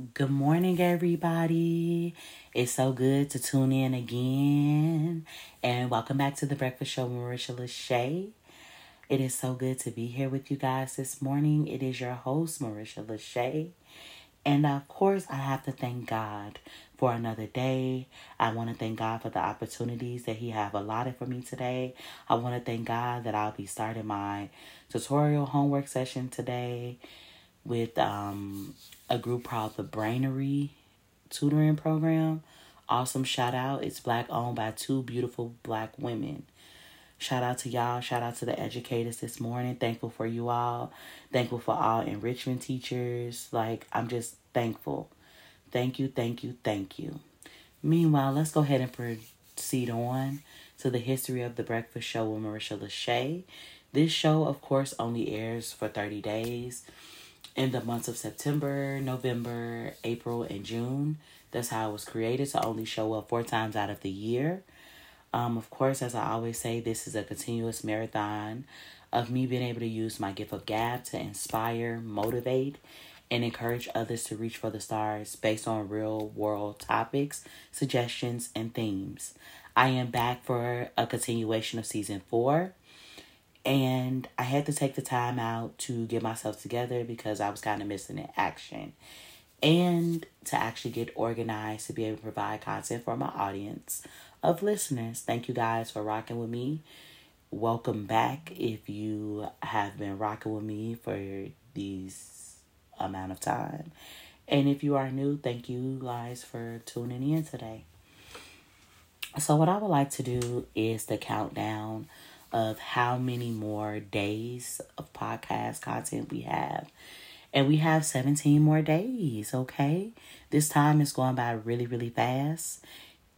Good morning, everybody. It's so good to tune in again. And welcome back to the Breakfast Show Marisha Lachey. It is so good to be here with you guys this morning. It is your host, Marisha Lachey. And of course, I have to thank God for another day. I want to thank God for the opportunities that He have allotted for me today. I want to thank God that I'll be starting my tutorial homework session today with um, a group called the Brainery Tutoring Program. Awesome shout out. It's black owned by two beautiful black women. Shout out to y'all. Shout out to the educators this morning. Thankful for you all. Thankful for all enrichment teachers. Like, I'm just thankful. Thank you, thank you, thank you. Meanwhile, let's go ahead and proceed on to the history of the breakfast show with Marisha Lachey. This show, of course, only airs for 30 days in the months of September, November, April, and June. That's how it was created to only show up four times out of the year. Um, of course, as I always say, this is a continuous marathon of me being able to use my gift of gab to inspire, motivate, and encourage others to reach for the stars based on real world topics, suggestions, and themes. I am back for a continuation of season four. And I had to take the time out to get myself together because I was kind of missing in action. And to actually get organized to be able to provide content for my audience of listeners. Thank you guys for rocking with me. Welcome back if you have been rocking with me for these amount of time. And if you are new, thank you guys for tuning in today. So, what I would like to do is the countdown of how many more days of podcast content we have. And we have 17 more days, okay? This time is going by really, really fast.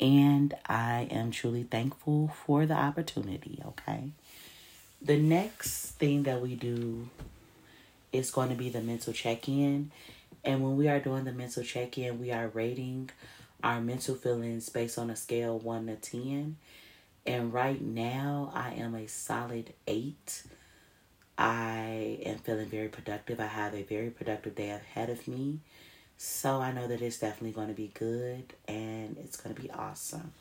And I am truly thankful for the opportunity, okay? The next thing that we do is going to be the mental check in. And when we are doing the mental check in, we are rating our mental feelings based on a scale 1 to 10. And right now, I am a solid eight. I am feeling very productive. I have a very productive day ahead of me. So I know that it's definitely going to be good and it's going to be awesome.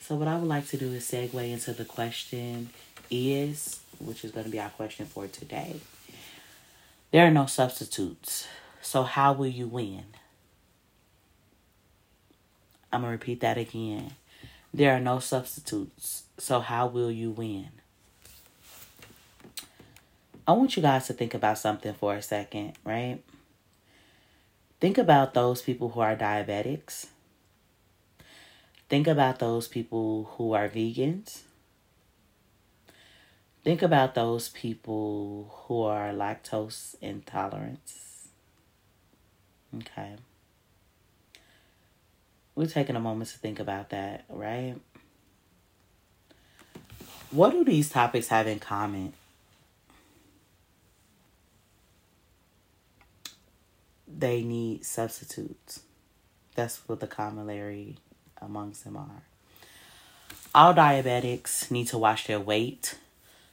So, what I would like to do is segue into the question is, which is going to be our question for today. There are no substitutes. So, how will you win? I'm going to repeat that again. There are no substitutes. So, how will you win? I want you guys to think about something for a second, right? Think about those people who are diabetics. Think about those people who are vegans. Think about those people who are lactose intolerant. Okay. We're taking a moment to think about that, right? What do these topics have in common? They need substitutes. That's what the corollary amongst them are. All diabetics need to watch their weight,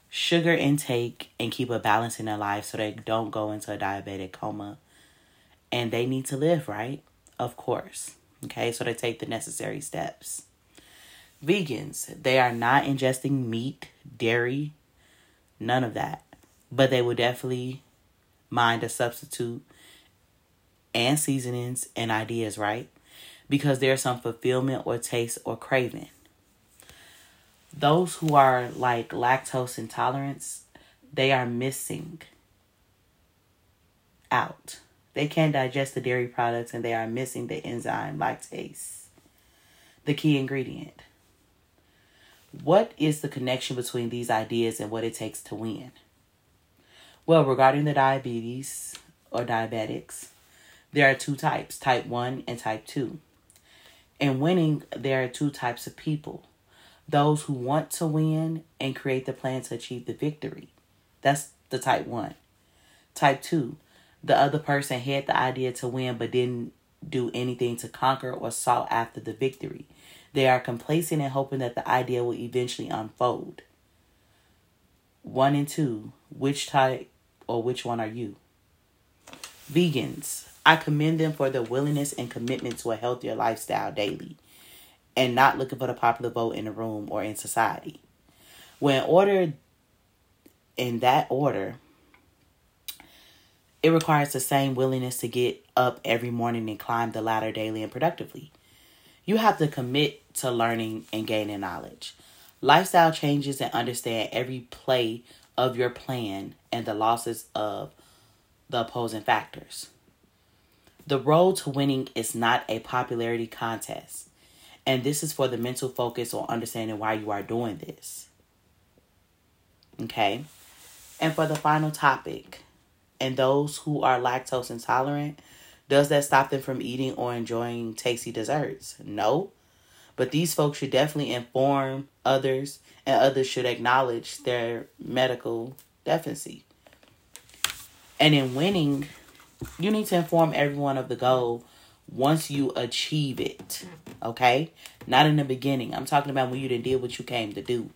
sugar intake, and keep a balance in their life so they don't go into a diabetic coma. And they need to live, right? Of course. Okay, so they take the necessary steps. Vegans, they are not ingesting meat, dairy, none of that. But they will definitely mind a substitute and seasonings and ideas, right? Because there's some fulfillment or taste or craving. Those who are like lactose intolerance, they are missing out. They can't digest the dairy products and they are missing the enzyme lactase, the key ingredient. What is the connection between these ideas and what it takes to win? Well, regarding the diabetes or diabetics, there are two types type 1 and type 2. In winning, there are two types of people those who want to win and create the plan to achieve the victory. That's the type 1. Type 2, the other person had the idea to win but didn't do anything to conquer or sought after the victory. They are complacent and hoping that the idea will eventually unfold. One and two, which type or which one are you? Vegans I commend them for their willingness and commitment to a healthier lifestyle daily and not looking for the popular vote in the room or in society. When ordered in that order, it requires the same willingness to get up every morning and climb the ladder daily and productively. You have to commit to learning and gaining knowledge. Lifestyle changes and understand every play of your plan and the losses of the opposing factors. The road to winning is not a popularity contest, and this is for the mental focus on understanding why you are doing this. Okay? And for the final topic, and those who are lactose intolerant, does that stop them from eating or enjoying tasty desserts? No. But these folks should definitely inform others, and others should acknowledge their medical deficiency. And in winning, you need to inform everyone of the goal once you achieve it. Okay? Not in the beginning. I'm talking about when you did did what you came to do.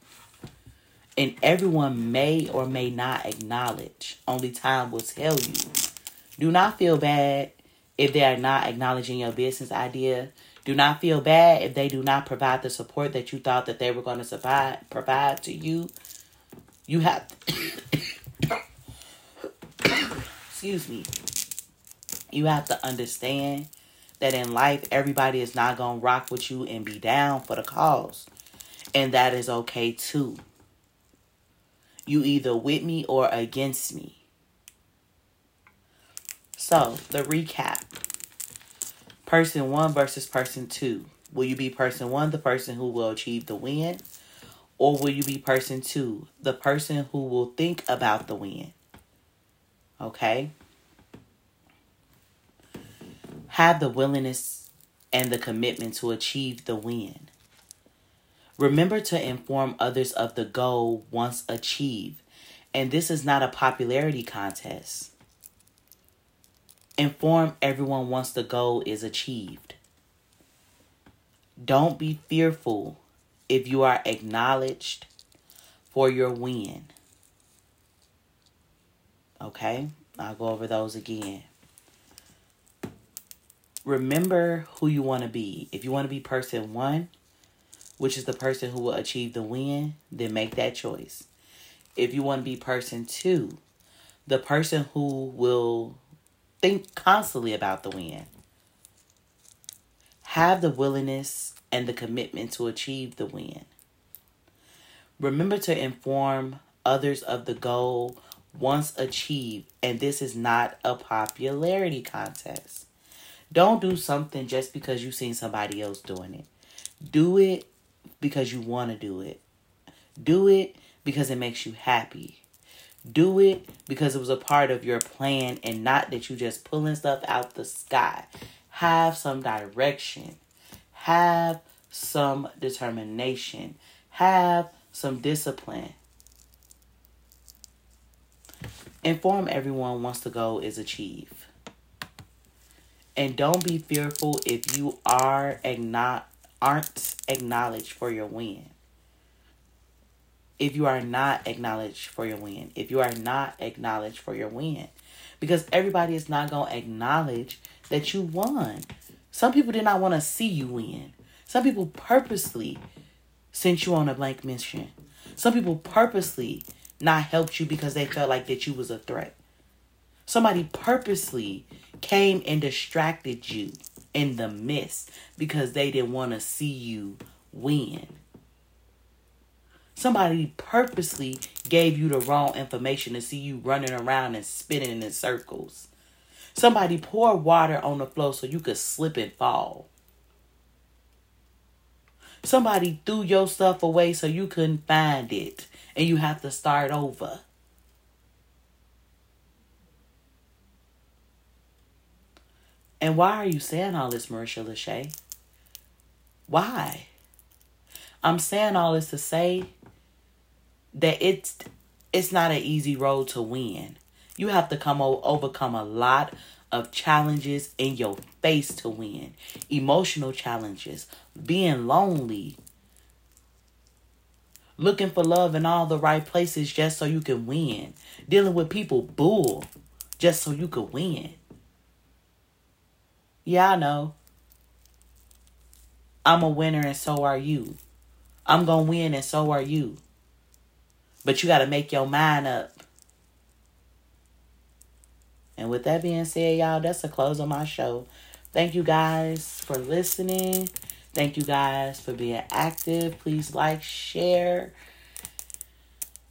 And everyone may or may not acknowledge. Only time will tell you. Do not feel bad if they are not acknowledging your business idea. Do not feel bad if they do not provide the support that you thought that they were going to provide to you. You have excuse me. You have to understand that in life everybody is not going to rock with you and be down for the cause. And that is okay too. You either with me or against me. So, the recap person one versus person two. Will you be person one, the person who will achieve the win? Or will you be person two, the person who will think about the win? Okay? Have the willingness and the commitment to achieve the win. Remember to inform others of the goal once achieved. And this is not a popularity contest. Inform everyone once the goal is achieved. Don't be fearful if you are acknowledged for your win. Okay, I'll go over those again. Remember who you want to be. If you want to be person one, which is the person who will achieve the win, then make that choice. If you want to be person two, the person who will think constantly about the win. Have the willingness and the commitment to achieve the win. Remember to inform others of the goal once achieved, and this is not a popularity contest. Don't do something just because you've seen somebody else doing it. Do it because you want to do it. Do it because it makes you happy. Do it because it was a part of your plan and not that you just pulling stuff out the sky. Have some direction. Have some determination. Have some discipline. Inform everyone once the goal is achieved. And don't be fearful if you are and not aren't acknowledged for your win if you are not acknowledged for your win. If you are not acknowledged for your win. Because everybody is not going to acknowledge that you won. Some people did not want to see you win. Some people purposely sent you on a blank mission. Some people purposely not helped you because they felt like that you was a threat. Somebody purposely came and distracted you in the mist because they didn't want to see you win. Somebody purposely gave you the wrong information to see you running around and spinning in circles. Somebody poured water on the floor so you could slip and fall. Somebody threw your stuff away so you couldn't find it and you have to start over. And why are you saying all this, Marisha Lachey? Why? I'm saying all this to say that it's it's not an easy road to win. You have to come o- overcome a lot of challenges in your face to win. Emotional challenges, being lonely, looking for love in all the right places just so you can win, dealing with people bull just so you can win. Yeah, I know. I'm a winner and so are you. I'm going to win and so are you. But you got to make your mind up. And with that being said, y'all, that's the close of my show. Thank you guys for listening. Thank you guys for being active. Please like, share,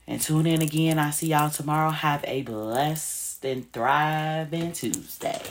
and tune in again. I'll see y'all tomorrow. Have a blessed and thriving Tuesday.